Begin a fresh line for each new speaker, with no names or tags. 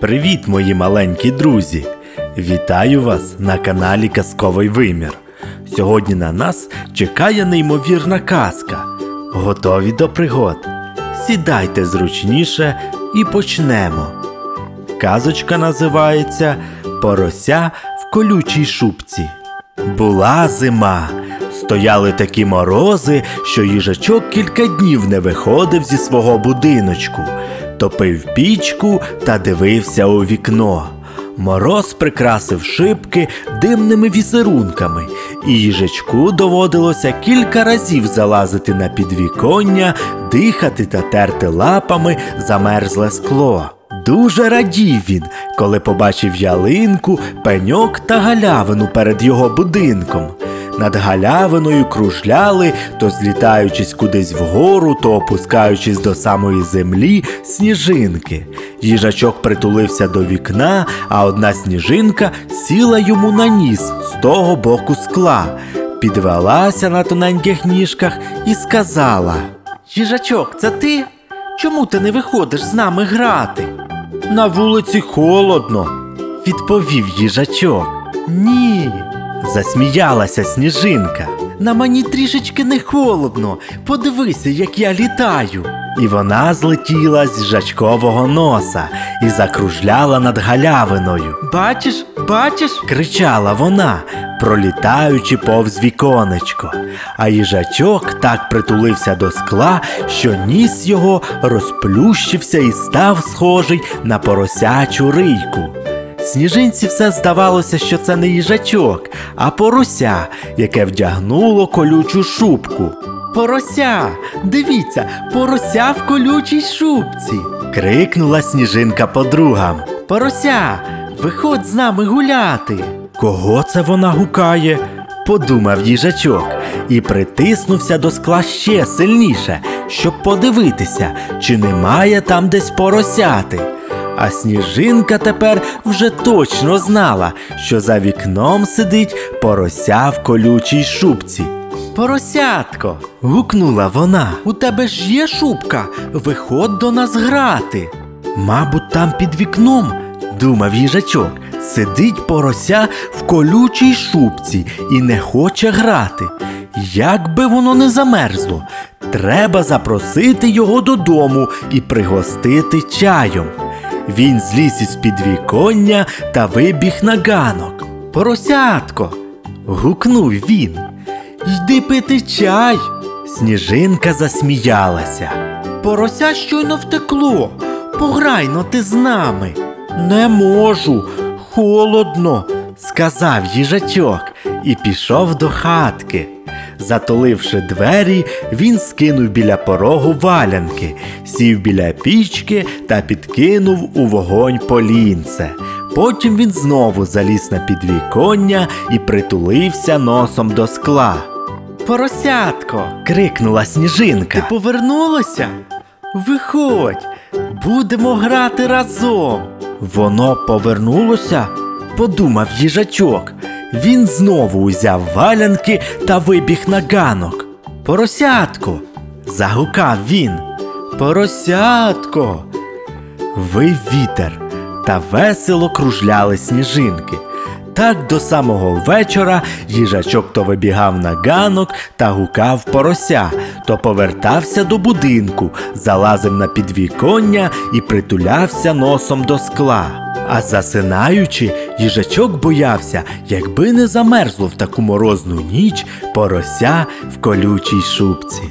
Привіт, мої маленькі друзі! Вітаю вас на каналі Казковий Вимір. Сьогодні на нас чекає неймовірна казка. Готові до пригод? Сідайте зручніше і почнемо. Казочка називається Порося в колючій шубці. Була зима. Стояли такі морози, що їжачок кілька днів не виходив зі свого будиночку, топив пічку та дивився у вікно. Мороз прикрасив шибки димними візерунками, і їжачку доводилося кілька разів залазити на підвіконня, дихати та терти лапами замерзле скло. Дуже радів він, коли побачив ялинку, пеньок та галявину перед його будинком. Над галявиною кружляли, то злітаючись кудись вгору, то опускаючись до самої землі, сніжинки. Їжачок притулився до вікна, а одна сніжинка сіла йому на ніс з того боку скла, підвелася на тоненьких ніжках і сказала: Їжачок, це ти? Чому ти не виходиш з нами грати? На вулиці холодно, відповів їжачок. Ні. Засміялася сніжинка. На мені трішечки не холодно. Подивися, як я літаю. І вона злетіла з жачкового носа і закружляла над галявиною. Бачиш, бачиш? кричала вона, пролітаючи повз віконечко. А їжачок так притулився до скла, що ніс його розплющився і став схожий на поросячу рийку. Сніжинці все здавалося, що це не їжачок, а порося, яке вдягнуло колючу шубку. Порося, дивіться, порося в колючій шубці. крикнула сніжинка подругам. Порося, виходь з нами гуляти. Кого це вона гукає? подумав їжачок і притиснувся до скла ще сильніше, щоб подивитися, чи немає там десь поросяти. А сніжинка тепер вже точно знала, що за вікном сидить порося в колючій шубці. Поросятко. гукнула вона. У тебе ж є шубка. Виходь до нас грати. Мабуть, там під вікном, думав їжачок, сидить порося в колючій шубці і не хоче грати. Як би воно не замерзло, треба запросити його додому і пригостити чаєм. Він зліз із підвіконня та вибіг на ганок. Поросятко. гукнув він. Йди пити чай. Сніжинка засміялася. Порося щойно втекло. Пограйно ти з нами. Не можу, холодно, сказав їжачок і пішов до хатки. Затуливши двері, він скинув біля порогу валянки, сів біля пічки та підкинув у вогонь полінце. Потім він знову заліз на підвіконня і притулився носом до скла. Поросятко. крикнула сніжинка. Ти повернулося? Виходь, будемо грати разом. Воно повернулося? подумав їжачок. Він знову узяв валянки та вибіг на ганок. Поросятко. загукав він. Поросятко. Вив вітер та весело кружляли сніжинки. Так до самого вечора їжачок то вибігав на ганок та гукав порося, то повертався до будинку, залазив на підвіконня і притулявся носом до скла. А засинаючи, їжачок боявся, якби не замерзло в таку морозну ніч порося в колючій шубці.